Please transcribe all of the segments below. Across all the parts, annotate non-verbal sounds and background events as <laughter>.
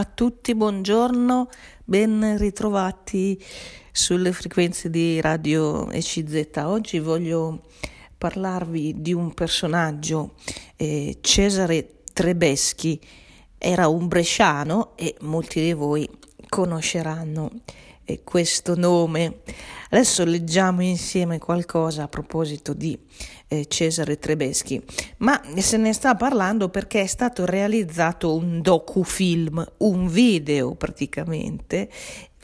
a tutti, buongiorno, ben ritrovati sulle frequenze di Radio ECZ. Oggi voglio parlarvi di un personaggio, eh, Cesare Trebeschi. Era un bresciano e molti di voi conosceranno eh, questo nome. Adesso leggiamo insieme qualcosa a proposito di eh, Cesare Trebeschi, ma se ne sta parlando perché è stato realizzato un docufilm, un video praticamente,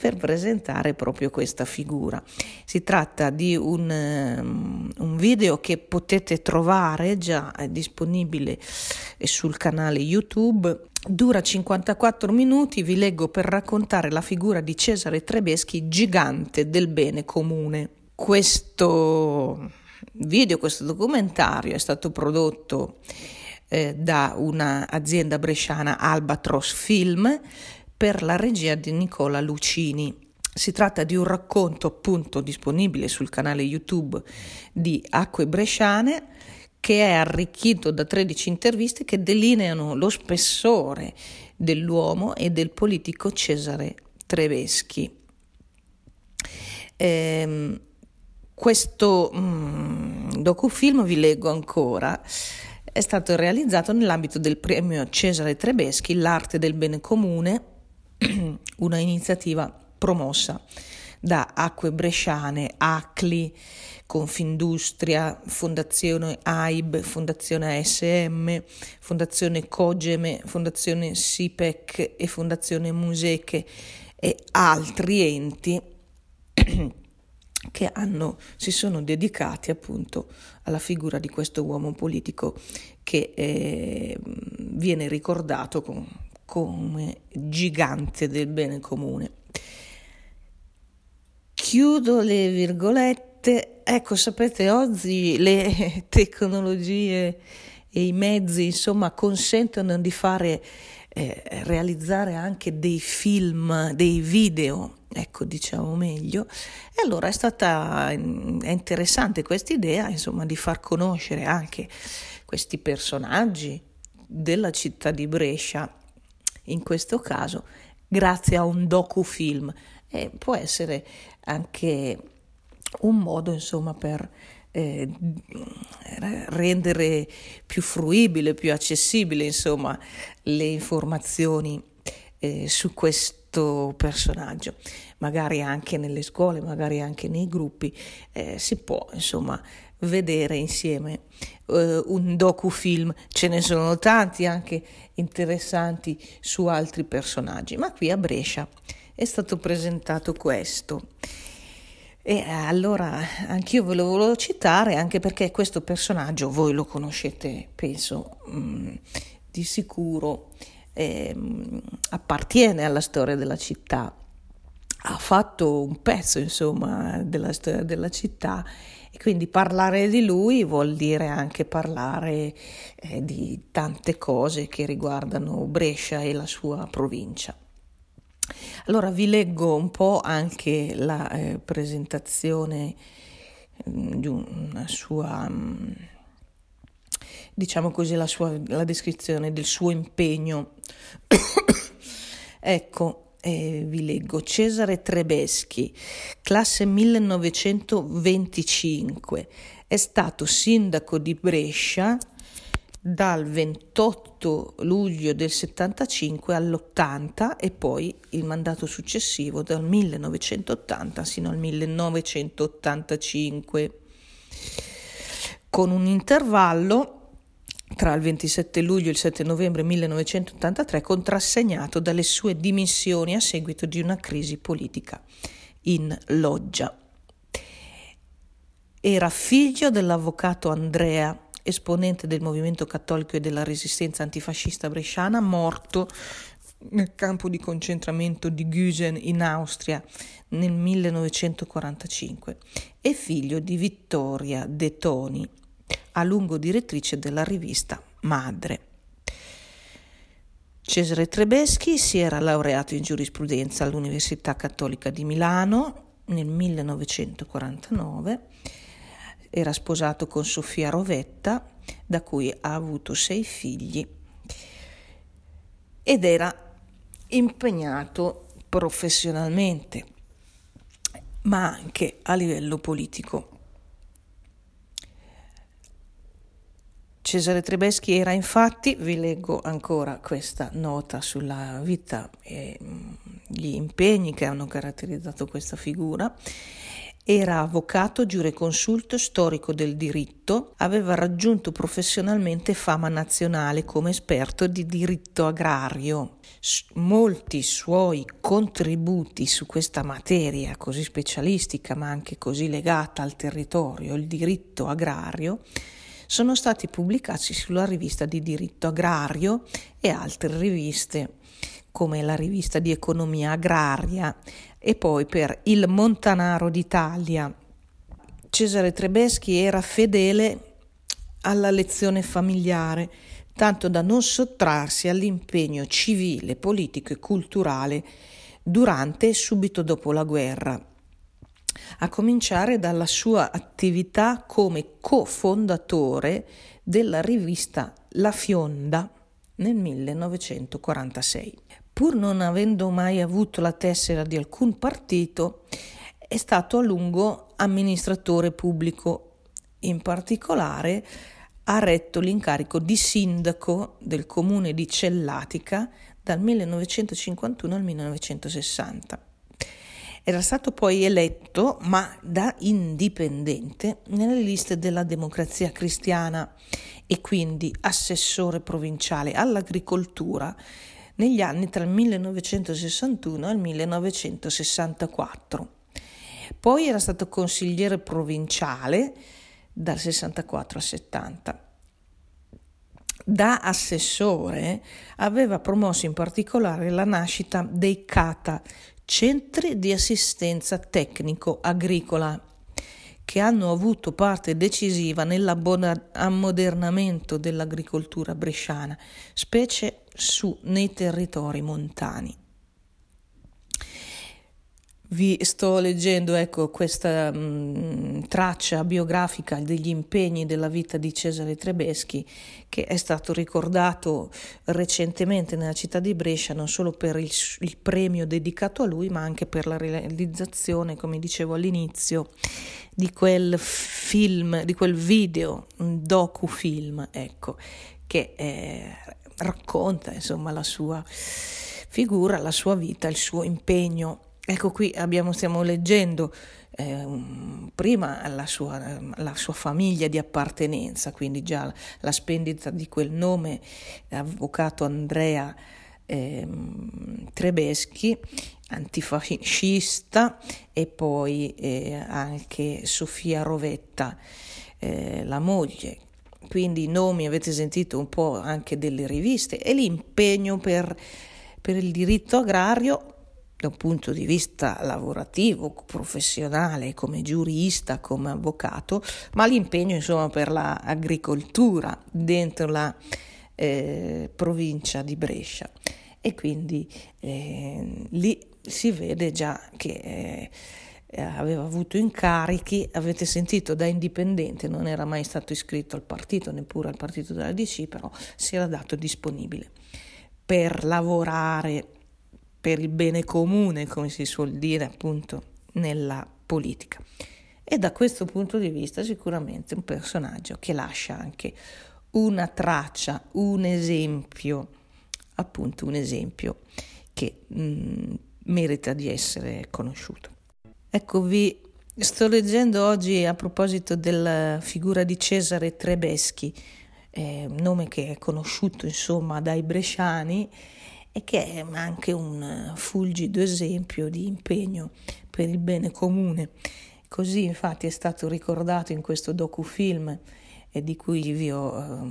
per presentare proprio questa figura. Si tratta di un, um, un video che potete trovare già disponibile sul canale YouTube. Dura 54 minuti, vi leggo per raccontare la figura di Cesare Trebeschi, gigante del bene comune. Questo video, questo documentario è stato prodotto eh, da un'azienda bresciana Albatros Film per la regia di Nicola Lucini. Si tratta di un racconto appunto disponibile sul canale YouTube di Acque Bresciane che è arricchito da 13 interviste che delineano lo spessore dell'uomo e del politico Cesare Trebeschi. Ehm, questo mm, docufilm, vi leggo ancora, è stato realizzato nell'ambito del premio Cesare Trebeschi, L'arte del bene comune, <clears throat> una iniziativa promossa da Acque Bresciane, ACLI, Confindustria, Fondazione AIB, Fondazione ASM, Fondazione Cogeme, Fondazione SIPEC e Fondazione Museche e altri enti <clears throat> che hanno, si sono dedicati appunto alla figura di questo uomo politico che eh, viene ricordato con, come gigante del bene comune. Chiudo le virgolette, ecco sapete oggi le <laughs> tecnologie e i mezzi insomma consentono di fare eh, realizzare anche dei film, dei video ecco diciamo meglio. E allora è stata è interessante questa idea insomma di far conoscere anche questi personaggi della città di Brescia in questo caso grazie a un docufilm. E può essere anche un modo insomma per eh, rendere più fruibile, più accessibile insomma le informazioni eh, su questo questo personaggio, magari anche nelle scuole, magari anche nei gruppi, eh, si può insomma vedere insieme eh, un docufilm, ce ne sono tanti anche interessanti su altri personaggi, ma qui a Brescia è stato presentato questo. E allora anch'io ve lo volevo citare anche perché questo personaggio voi lo conoscete, penso, mh, mm, di sicuro eh, appartiene alla storia della città, ha fatto un pezzo insomma della storia della città e quindi parlare di lui vuol dire anche parlare eh, di tante cose che riguardano Brescia e la sua provincia. Allora vi leggo un po' anche la eh, presentazione mm, di una sua mm, diciamo così, la, sua, la descrizione del suo impegno. <coughs> ecco, eh, vi leggo. Cesare Trebeschi, classe 1925, è stato sindaco di Brescia dal 28 luglio del 75 all'80 e poi il mandato successivo dal 1980 sino al 1985 con un intervallo tra il 27 luglio e il 7 novembre 1983 contrassegnato dalle sue dimissioni a seguito di una crisi politica in loggia. Era figlio dell'avvocato Andrea, esponente del movimento cattolico e della resistenza antifascista bresciana, morto nel campo di concentramento di Güsen in Austria nel 1945, e figlio di Vittoria De Toni, a lungo direttrice della rivista Madre. Cesare Trebeschi si era laureato in giurisprudenza all'Università Cattolica di Milano nel 1949, era sposato con Sofia Rovetta, da cui ha avuto sei figli, ed era impegnato professionalmente, ma anche a livello politico. Cesare Trebeschi era infatti, vi leggo ancora questa nota sulla vita e mm, gli impegni che hanno caratterizzato questa figura, era avvocato, giureconsulto, storico del diritto, aveva raggiunto professionalmente fama nazionale come esperto di diritto agrario. Molti suoi contributi su questa materia così specialistica ma anche così legata al territorio, il diritto agrario, sono stati pubblicati sulla rivista di diritto agrario e altre riviste come la rivista di economia agraria e poi per Il Montanaro d'Italia. Cesare Trebeschi era fedele alla lezione familiare, tanto da non sottrarsi all'impegno civile, politico e culturale durante e subito dopo la guerra, a cominciare dalla sua attività come cofondatore della rivista La Fionda nel 1946 pur non avendo mai avuto la tessera di alcun partito, è stato a lungo amministratore pubblico. In particolare ha retto l'incarico di sindaco del comune di Cellatica dal 1951 al 1960. Era stato poi eletto, ma da indipendente, nelle liste della Democrazia Cristiana e quindi assessore provinciale all'agricoltura negli anni tra il 1961 e il 1964. Poi era stato consigliere provinciale dal 64 al 70. Da assessore aveva promosso in particolare la nascita dei CATA, Centri di assistenza tecnico agricola, che hanno avuto parte decisiva nell'ammodernamento dell'agricoltura bresciana, specie su nei territori montani. Vi sto leggendo ecco, questa mh, mm, traccia biografica degli impegni della vita di Cesare Trebeschi, che è stato ricordato recentemente nella città di Brescia non solo per il, il premio dedicato a lui, ma anche per la realizzazione, come dicevo all'inizio, di quel film, di quel video, un docufilm, ecco, che eh, racconta insomma la sua figura, la sua vita, il suo impegno Ecco qui abbiamo, stiamo leggendo eh, prima la sua, la sua, famiglia di appartenenza, quindi già la spendita di quel nome, avvocato Andrea eh, Trebeschi, antifascista, e poi eh, anche Sofia Rovetta, eh, la moglie. Quindi i nomi avete sentito un po' anche delle riviste e l'impegno per, per il diritto agrario da un punto di vista lavorativo, professionale, come giurista, come avvocato, ma l'impegno insomma per l'agricoltura dentro la eh, provincia di Brescia. E quindi eh, lì si vede già che eh, aveva avuto incarichi, avete sentito da indipendente, non era mai stato iscritto al partito, neppure al partito della DC, però si era dato disponibile per lavorare per il bene comune, come si suol dire appunto nella politica. E da questo punto di vista sicuramente un personaggio che lascia anche una traccia, un esempio, appunto un esempio che mh, mm, merita di essere conosciuto. Ecco, vi sto leggendo oggi a proposito della figura di Cesare Trebeschi, eh, nome che è conosciuto insomma dai bresciani e che è anche un fulgido esempio di impegno per il bene comune. Così infatti è stato ricordato in questo docufilm eh, di cui vi ho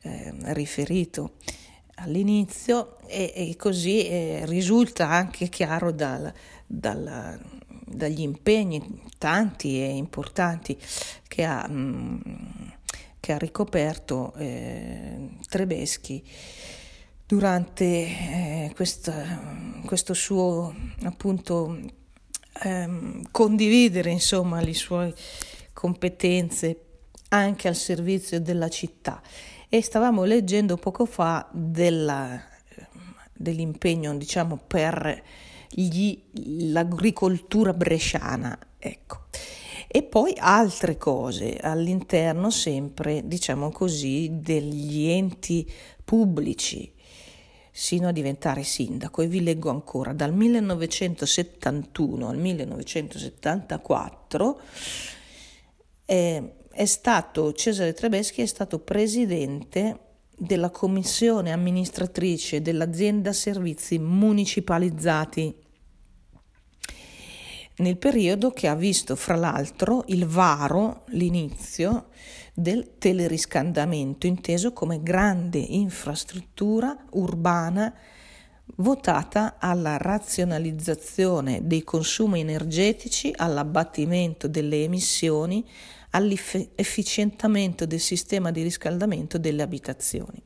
eh, riferito all'inizio e, e così eh, risulta anche chiaro dal, dal, dagli impegni tanti e importanti che ha, mh, che ha ricoperto eh, Trebeschi durante eh, questa, questo suo appunto ehm, condividere insomma le sue competenze anche al servizio della città e stavamo leggendo poco fa della, dell'impegno diciamo, per gli, l'agricoltura bresciana. Ecco. E poi altre cose all'interno sempre, diciamo così, degli enti pubblici sino a diventare sindaco. E vi leggo ancora dal 1971 al 1974 eh, è stato Cesare Trebeschi è stato presidente della commissione amministratrice dell'azienda servizi municipalizzati. Nel periodo che ha visto fra l'altro il varo, l'inizio del teleriscaldamento, inteso come grande infrastruttura urbana votata alla razionalizzazione dei consumi energetici, all'abbattimento delle emissioni, all'efficientamento del sistema di riscaldamento delle abitazioni.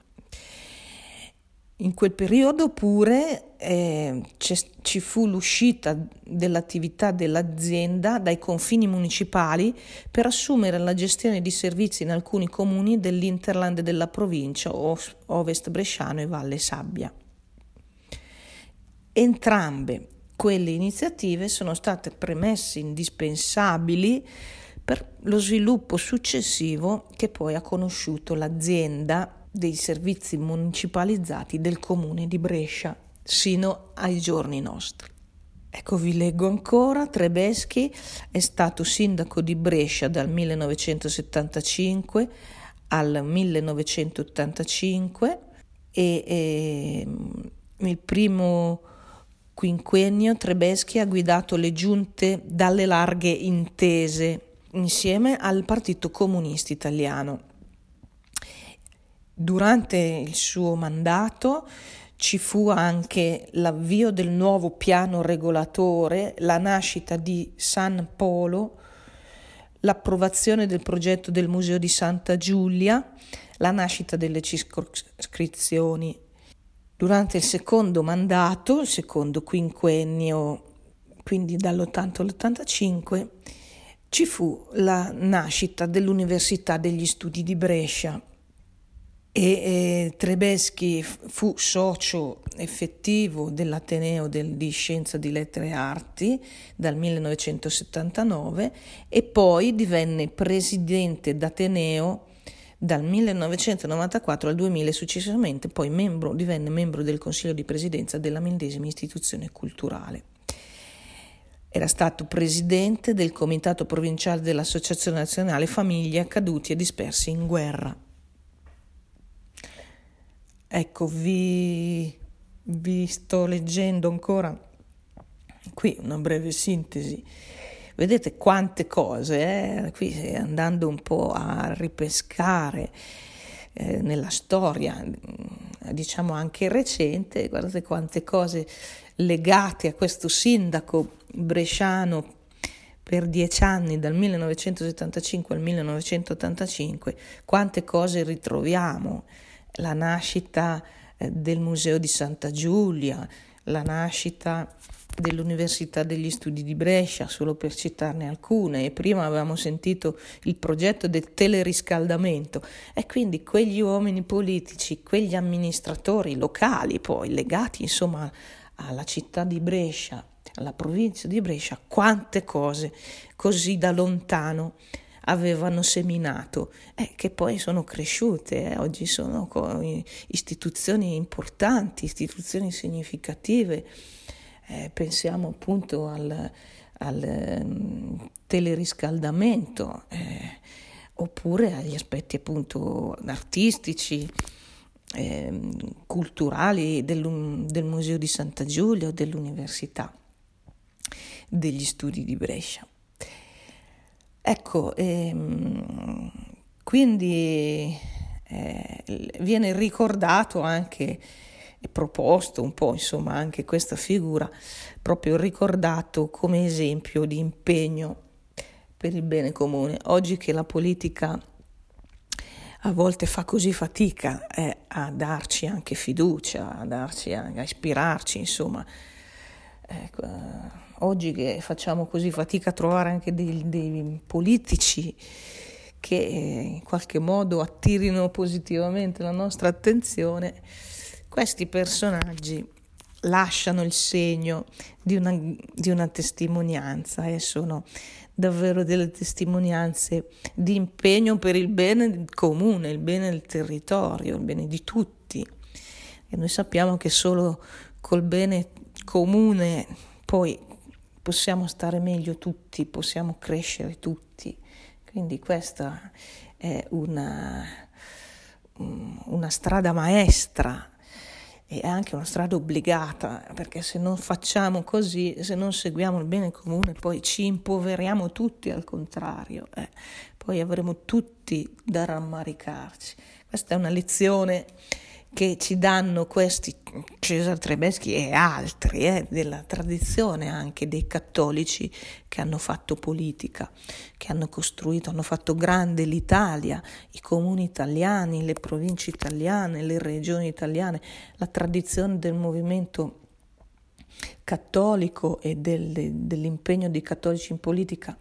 In quel periodo pure eh, ci fu l'uscita dell'attività dell'azienda dai confini municipali per assumere la gestione di servizi in alcuni comuni dell'Interland della provincia Ovest Bresciano e Valle Sabbia. Entrambe quelle iniziative sono state premesse indispensabili per lo sviluppo successivo che poi ha conosciuto l'azienda dei servizi municipalizzati del comune di Brescia sino ai giorni nostri. Ecco, vi leggo ancora, Trebeschi è stato sindaco di Brescia dal 1975 al 1985 e, e il primo quinquennio Trebeschi ha guidato le giunte dalle larghe intese insieme al Partito Comunista Italiano Durante il suo mandato ci fu anche l'avvio del nuovo piano regolatore, la nascita di San Polo, l'approvazione del progetto del Museo di Santa Giulia, la nascita delle circoscrizioni. Durante il secondo mandato, il secondo quinquennio, quindi dall'80 all'85, ci fu la nascita dell'Università degli Studi di Brescia e eh, Trebeschi fu socio effettivo dell'Ateneo del, di Scienza di Lettere e Arti dal 1979 e poi divenne presidente d'Ateneo dal 1994 al 2000 successivamente poi membro, divenne membro del Consiglio di Presidenza della medesima istituzione culturale. Era stato presidente del Comitato Provinciale dell'Associazione Nazionale Famiglie Accaduti e Dispersi in Guerra. Ecco, vi, vi sto leggendo ancora qui una breve sintesi. Vedete quante cose, eh? qui andando un po' a ripescare eh, nella storia, diciamo anche recente, guardate quante cose legate a questo sindaco bresciano per dieci anni, dal 1975 al 1985, quante cose ritroviamo la nascita eh, del Museo di Santa Giulia, la nascita dell'Università degli Studi di Brescia, solo per citarne alcune, e prima avevamo sentito il progetto del teleriscaldamento. E quindi quegli uomini politici, quegli amministratori locali poi legati insomma alla città di Brescia, alla provincia di Brescia, quante cose così da lontano avevano seminato eh, che poi sono cresciute, eh. oggi sono istituzioni importanti, istituzioni significative. Eh, pensiamo appunto al, al um, teleriscaldamento eh, oppure agli aspetti appunto artistici, ehm, culturali del, del Museo di Santa Giulia o dell'Università degli Studi di Brescia. Ecco, ehm, quindi eh, viene ricordato anche e proposto un po', insomma, anche questa figura, proprio ricordato come esempio di impegno per il bene comune. Oggi che la politica a volte fa così fatica eh, a darci anche fiducia, a, darci, a ispirarci, insomma. Ecco, oggi che facciamo così fatica a trovare anche dei, dei politici che in qualche modo attirino positivamente la nostra attenzione, questi personaggi lasciano il segno di una, di una testimonianza e sono davvero delle testimonianze di impegno per il bene comune, il bene del territorio, il bene di tutti. E noi sappiamo che solo col bene comune poi possiamo stare meglio tutti, possiamo crescere tutti. Quindi questa è una, una strada maestra e anche una strada obbligata, perché se non facciamo così, se non seguiamo il bene comune, poi ci impoveriamo tutti al contrario, eh. poi avremo tutti da rammaricarci. Questa è una lezione che ci danno questi Cesare Trebeschi e altri eh, della tradizione anche dei cattolici che hanno fatto politica, che hanno costruito, hanno fatto grande l'Italia, i comuni italiani, le province italiane, le regioni italiane, la tradizione del movimento cattolico e del, dell'impegno dei cattolici in politica,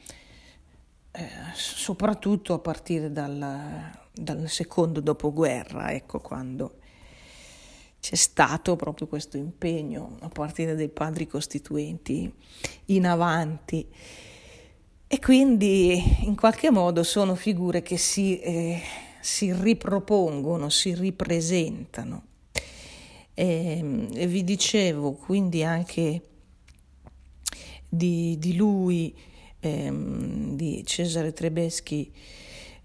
eh, soprattutto a partire dal, dal secondo dopoguerra, ecco quando c'è stato proprio questo impegno a partire dai padri costituenti in avanti e quindi in qualche modo sono figure che si, eh, si ripropongono, si ripresentano. E, e, vi dicevo quindi anche di, di lui, ehm, di Cesare Trebeschi,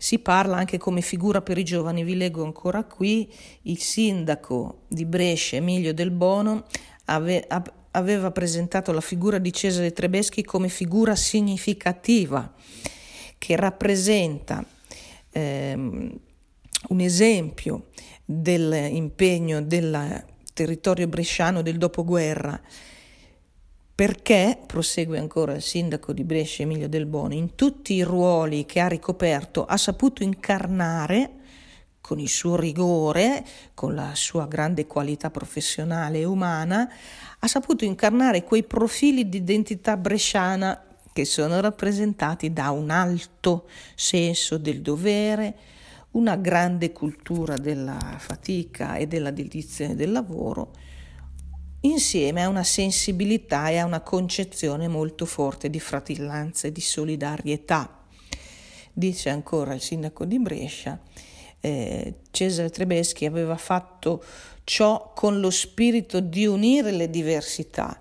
si parla anche come figura per i giovani, vi leggo ancora qui, il sindaco di Brescia, Emilio Del Bono, ave, aveva presentato la figura di Cesare Trebeschi come figura significativa che rappresenta ehm, un esempio dell'impegno del territorio bresciano del dopoguerra perché, prosegue ancora il sindaco di Brescia Emilio Del Bono, in tutti i ruoli che ha ricoperto ha saputo incarnare con il suo rigore, con la sua grande qualità professionale e umana, ha saputo incarnare quei profili di identità bresciana che sono rappresentati da un alto senso del dovere, una grande cultura della fatica e della dedizione del lavoro, insieme a una sensibilità e a una concezione molto forte di fratellanza e di solidarietà. Dice ancora il sindaco di Brescia, eh, Cesare Trebeschi aveva fatto ciò con lo spirito di unire le diversità.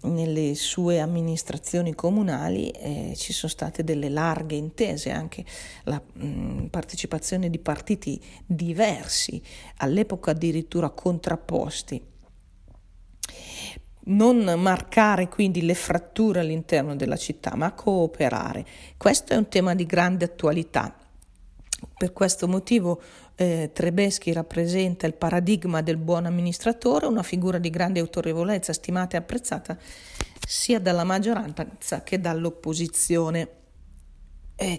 Nelle sue amministrazioni comunali eh, ci sono state delle larghe intese, anche la mh, mm, partecipazione di partiti diversi, all'epoca addirittura contrapposti non marcare quindi le fratture all'interno della città, ma cooperare. Questo è un tema di grande attualità. Per questo motivo eh, Trebeschi rappresenta il paradigma del buon amministratore, una figura di grande autorevolezza, stimata e apprezzata sia dalla maggioranza che dall'opposizione.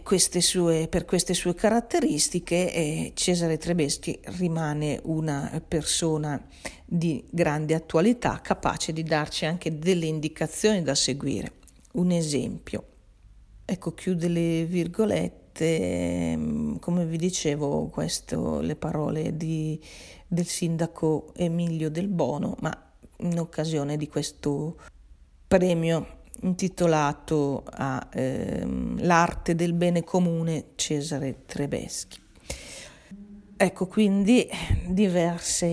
Queste sue, per queste sue caratteristiche eh, Cesare Trebeschi rimane una persona di grande attualità, capace di darci anche delle indicazioni da seguire. Un esempio, ecco, chiude le virgolette, mm, come vi dicevo, questo, le parole di, del sindaco Emilio Del Bono, ma in occasione di questo premio intitolato a ehm, L'arte del bene comune Cesare Trebeschi. Ecco quindi diverse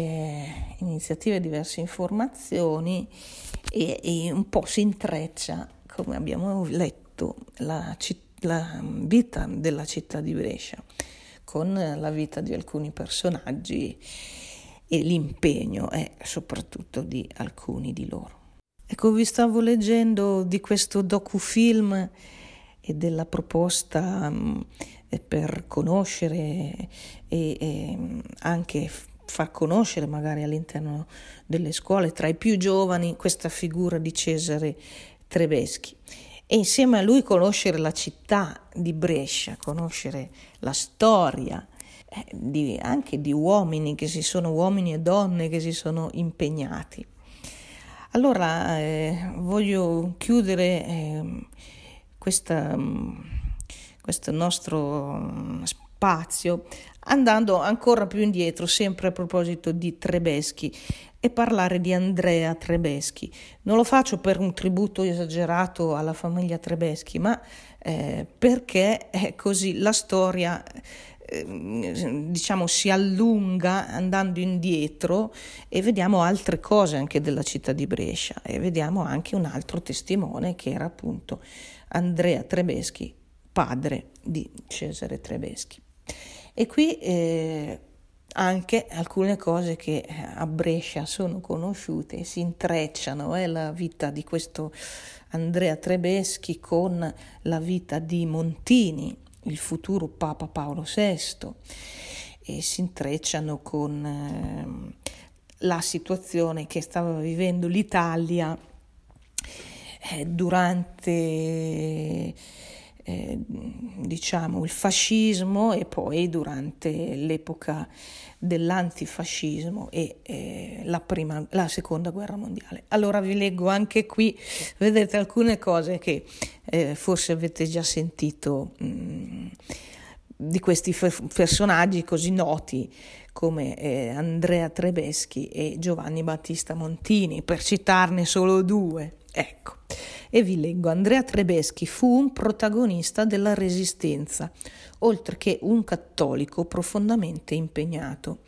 iniziative, diverse informazioni e, e un po' si intreccia, come abbiamo letto, la, citt- la vita della città di Brescia con la vita di alcuni personaggi e l'impegno è soprattutto di alcuni di loro. Ecco, vi stavo leggendo di questo docufilm e della proposta um, per conoscere e, e anche far conoscere magari all'interno delle scuole tra i più giovani questa figura di Cesare Trebeschi e insieme a lui conoscere la città di Brescia, conoscere la storia eh, di, anche di uomini che si sono uomini e donne che si sono impegnati. Allora eh, voglio chiudere eh, questa, questo nostro spazio andando ancora più indietro, sempre a proposito di Trebeschi, e parlare di Andrea Trebeschi. Non lo faccio per un tributo esagerato alla famiglia Trebeschi, ma eh, perché è così la storia diciamo si allunga andando indietro e vediamo altre cose anche della città di Brescia e vediamo anche un altro testimone che era appunto Andrea Trebeschi, padre di Cesare Trebeschi. E qui eh, anche alcune cose che a Brescia sono conosciute si intrecciano, è eh, la vita di questo Andrea Trebeschi con la vita di Montini, il futuro Papa Paolo VI, e si intrecciano con eh, la situazione che stava vivendo l'Italia eh, durante eh, diciamo il fascismo e poi durante l'epoca dell'antifascismo e eh, la, prima, la seconda guerra mondiale. Allora vi leggo anche qui, vedete alcune cose che eh, forse avete già sentito mh, mm, di questi f- personaggi così noti come eh, Andrea Trebeschi e Giovanni Battista Montini, per citarne solo due. Ecco, e vi leggo, Andrea Trebeschi fu un protagonista della Resistenza, oltre che un cattolico profondamente impegnato.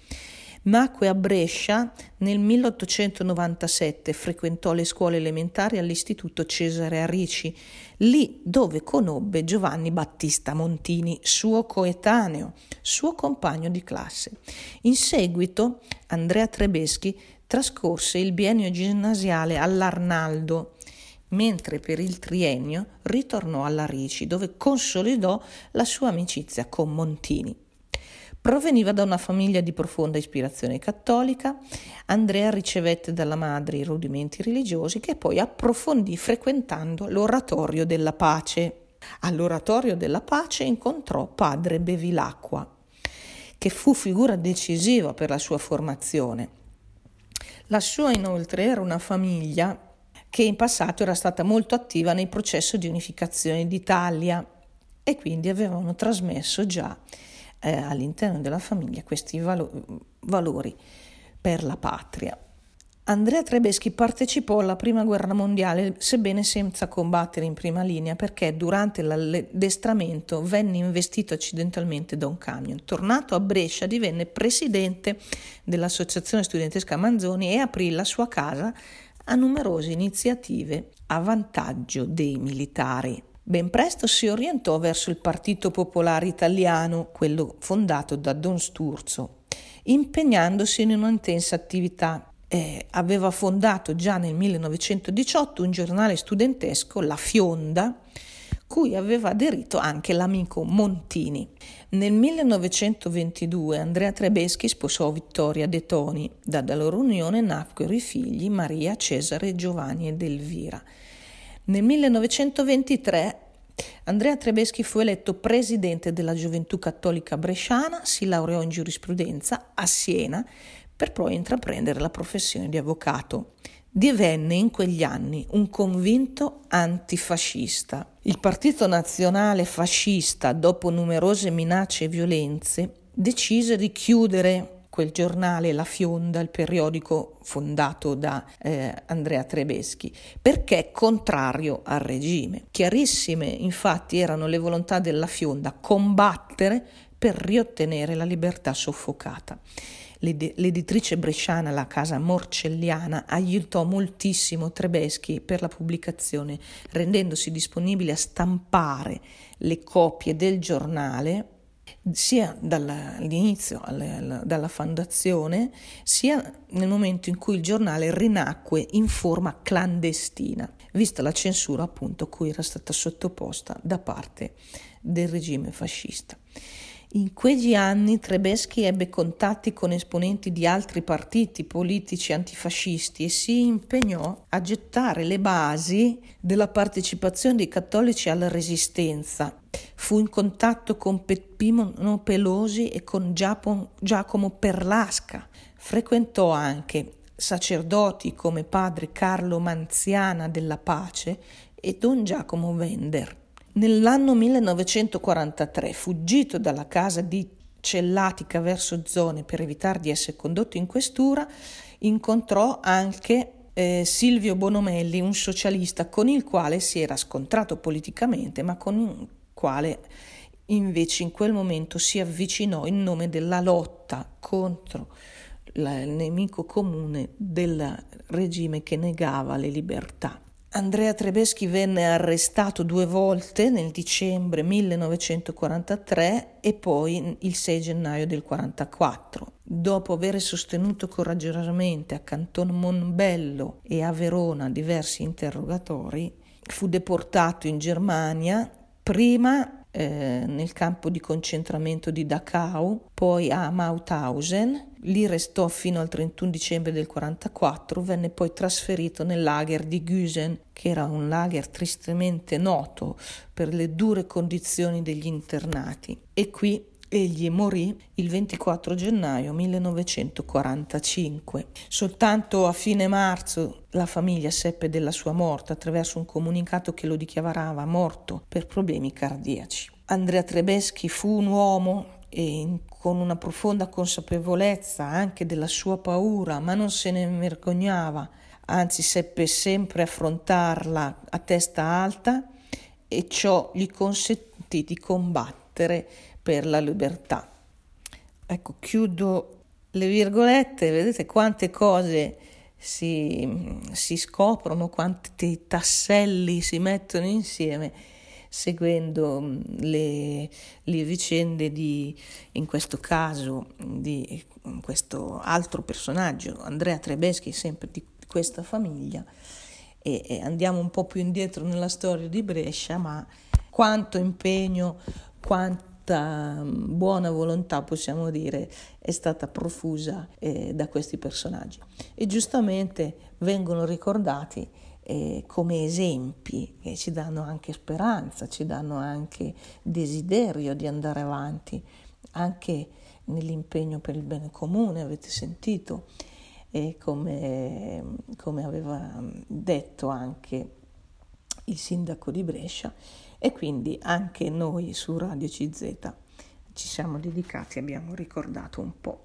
Nacque a Brescia nel 1897, frequentò le scuole elementari all'Istituto Cesare Arici, lì dove conobbe Giovanni Battista Montini, suo coetaneo, suo compagno di classe. In seguito Andrea Trebeschi trascorse il biennio ginnasiale all'Arnaldo, mentre per il triennio ritornò alla Ricci, dove consolidò la sua amicizia con Montini. Proveniva da una famiglia di profonda ispirazione cattolica, Andrea ricevette dalla madre i rudimenti religiosi che poi approfondì frequentando l'oratorio della pace. All'oratorio della pace incontrò padre Bevilacqua, che fu figura decisiva per la sua formazione. La sua inoltre era una famiglia che in passato era stata molto attiva nei processi di unificazione d'Italia e quindi avevano trasmesso già eh, all'interno della famiglia questi valo- valori per la patria. Andrea Trebeschi partecipò alla prima guerra mondiale, sebbene senza combattere in prima linea, perché durante l'addestramento venne investito accidentalmente da un camion. Tornato a Brescia, divenne presidente dell'Associazione Studentesca Manzoni e aprì la sua casa a numerose iniziative a vantaggio dei militari. Ben presto si orientò verso il Partito Popolare Italiano, quello fondato da Don Sturzo, impegnandosi in un'intensa attività. Eh, aveva fondato già nel 1918 un giornale studentesco, La Fionda, cui aveva aderito anche l'amico Montini. Nel 1922 Andrea Trebeschi sposò Vittoria De Toni. Da loro unione nacquero i figli Maria, Cesare, Giovanni ed Elvira. Nel 1923 Andrea Trebeschi fu eletto presidente della Gioventù Cattolica Bresciana, si laureò in giurisprudenza a Siena per poi intraprendere la professione di avvocato. Divenne in quegli anni un convinto antifascista. Il Partito Nazionale Fascista, dopo numerose minacce e violenze, decise di chiudere quel giornale La Fionda, il periodico fondato da eh, Andrea Trebeschi, perché contrario al regime. Chiarissime infatti erano le volontà della Fionda combattere per riottenere la libertà soffocata. L'editrice bresciana, la casa Morcelliana, aiutò moltissimo Trebeschi per la pubblicazione, rendendosi disponibile a stampare le copie del giornale sia dall'inizio, dalla fondazione, sia nel momento in cui il giornale rinacque in forma clandestina, vista la censura appunto cui era stata sottoposta da parte del regime fascista. In quegli anni Trebeschi ebbe contatti con esponenti di altri partiti politici antifascisti e si impegnò a gettare le basi della partecipazione dei cattolici alla resistenza. Fu in contatto con Peppino Pelosi e con Giacomo Perlasca. Frequentò anche sacerdoti come padre Carlo Manziana della Pace e don Giacomo Vender. Nell'anno 1943, fuggito dalla casa di Cellatica verso zone per evitare di essere condotto in questura, incontrò anche eh, Silvio Bonomelli, un socialista con il quale si era scontrato politicamente, ma con il quale invece in quel momento si avvicinò in nome della lotta contro il nemico comune del regime che negava le libertà. Andrea Trebeschi venne arrestato due volte nel dicembre 1943 e poi il 6 gennaio del 1944. Dopo aver sostenuto coraggiosamente a Canton Monbello e a Verona diversi interrogatori, fu deportato in Germania, prima eh, nel campo di concentramento di Dachau, poi a Mauthausen, lì restò fino al 31 dicembre del 1944, venne poi trasferito nel lager di Güsen, che era un lager tristemente noto per le dure condizioni degli internati, e qui Egli morì il 24 gennaio 1945. Soltanto a fine marzo la famiglia seppe della sua morte attraverso un comunicato che lo dichiarava morto per problemi cardiaci. Andrea Trebeschi fu un uomo e con una profonda consapevolezza anche della sua paura, ma non se ne vergognava, anzi seppe sempre affrontarla a testa alta e ciò gli consentì di combattere per la libertà. Ecco, chiudo le virgolette, vedete quante cose si, si scoprono, quanti tasselli si mettono insieme seguendo mm, le, le, vicende di, in questo caso, di questo altro personaggio, Andrea Trebeschi, sempre di questa famiglia, e, e andiamo un po' più indietro nella storia di Brescia, ma quanto impegno, quanto mm, buona volontà, possiamo dire, è stata profusa eh, da questi personaggi. E giustamente vengono ricordati eh, come esempi che ci danno anche speranza, ci danno anche desiderio di andare avanti, anche nell'impegno per il bene comune, avete sentito, e come, come aveva detto anche il sindaco di Brescia e quindi anche noi su Radio CZ ci siamo dedicati, abbiamo ricordato un po'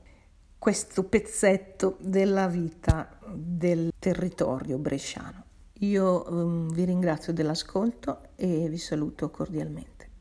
questo pezzetto della vita del territorio bresciano. Io um, vi ringrazio dell'ascolto e vi saluto cordialmente.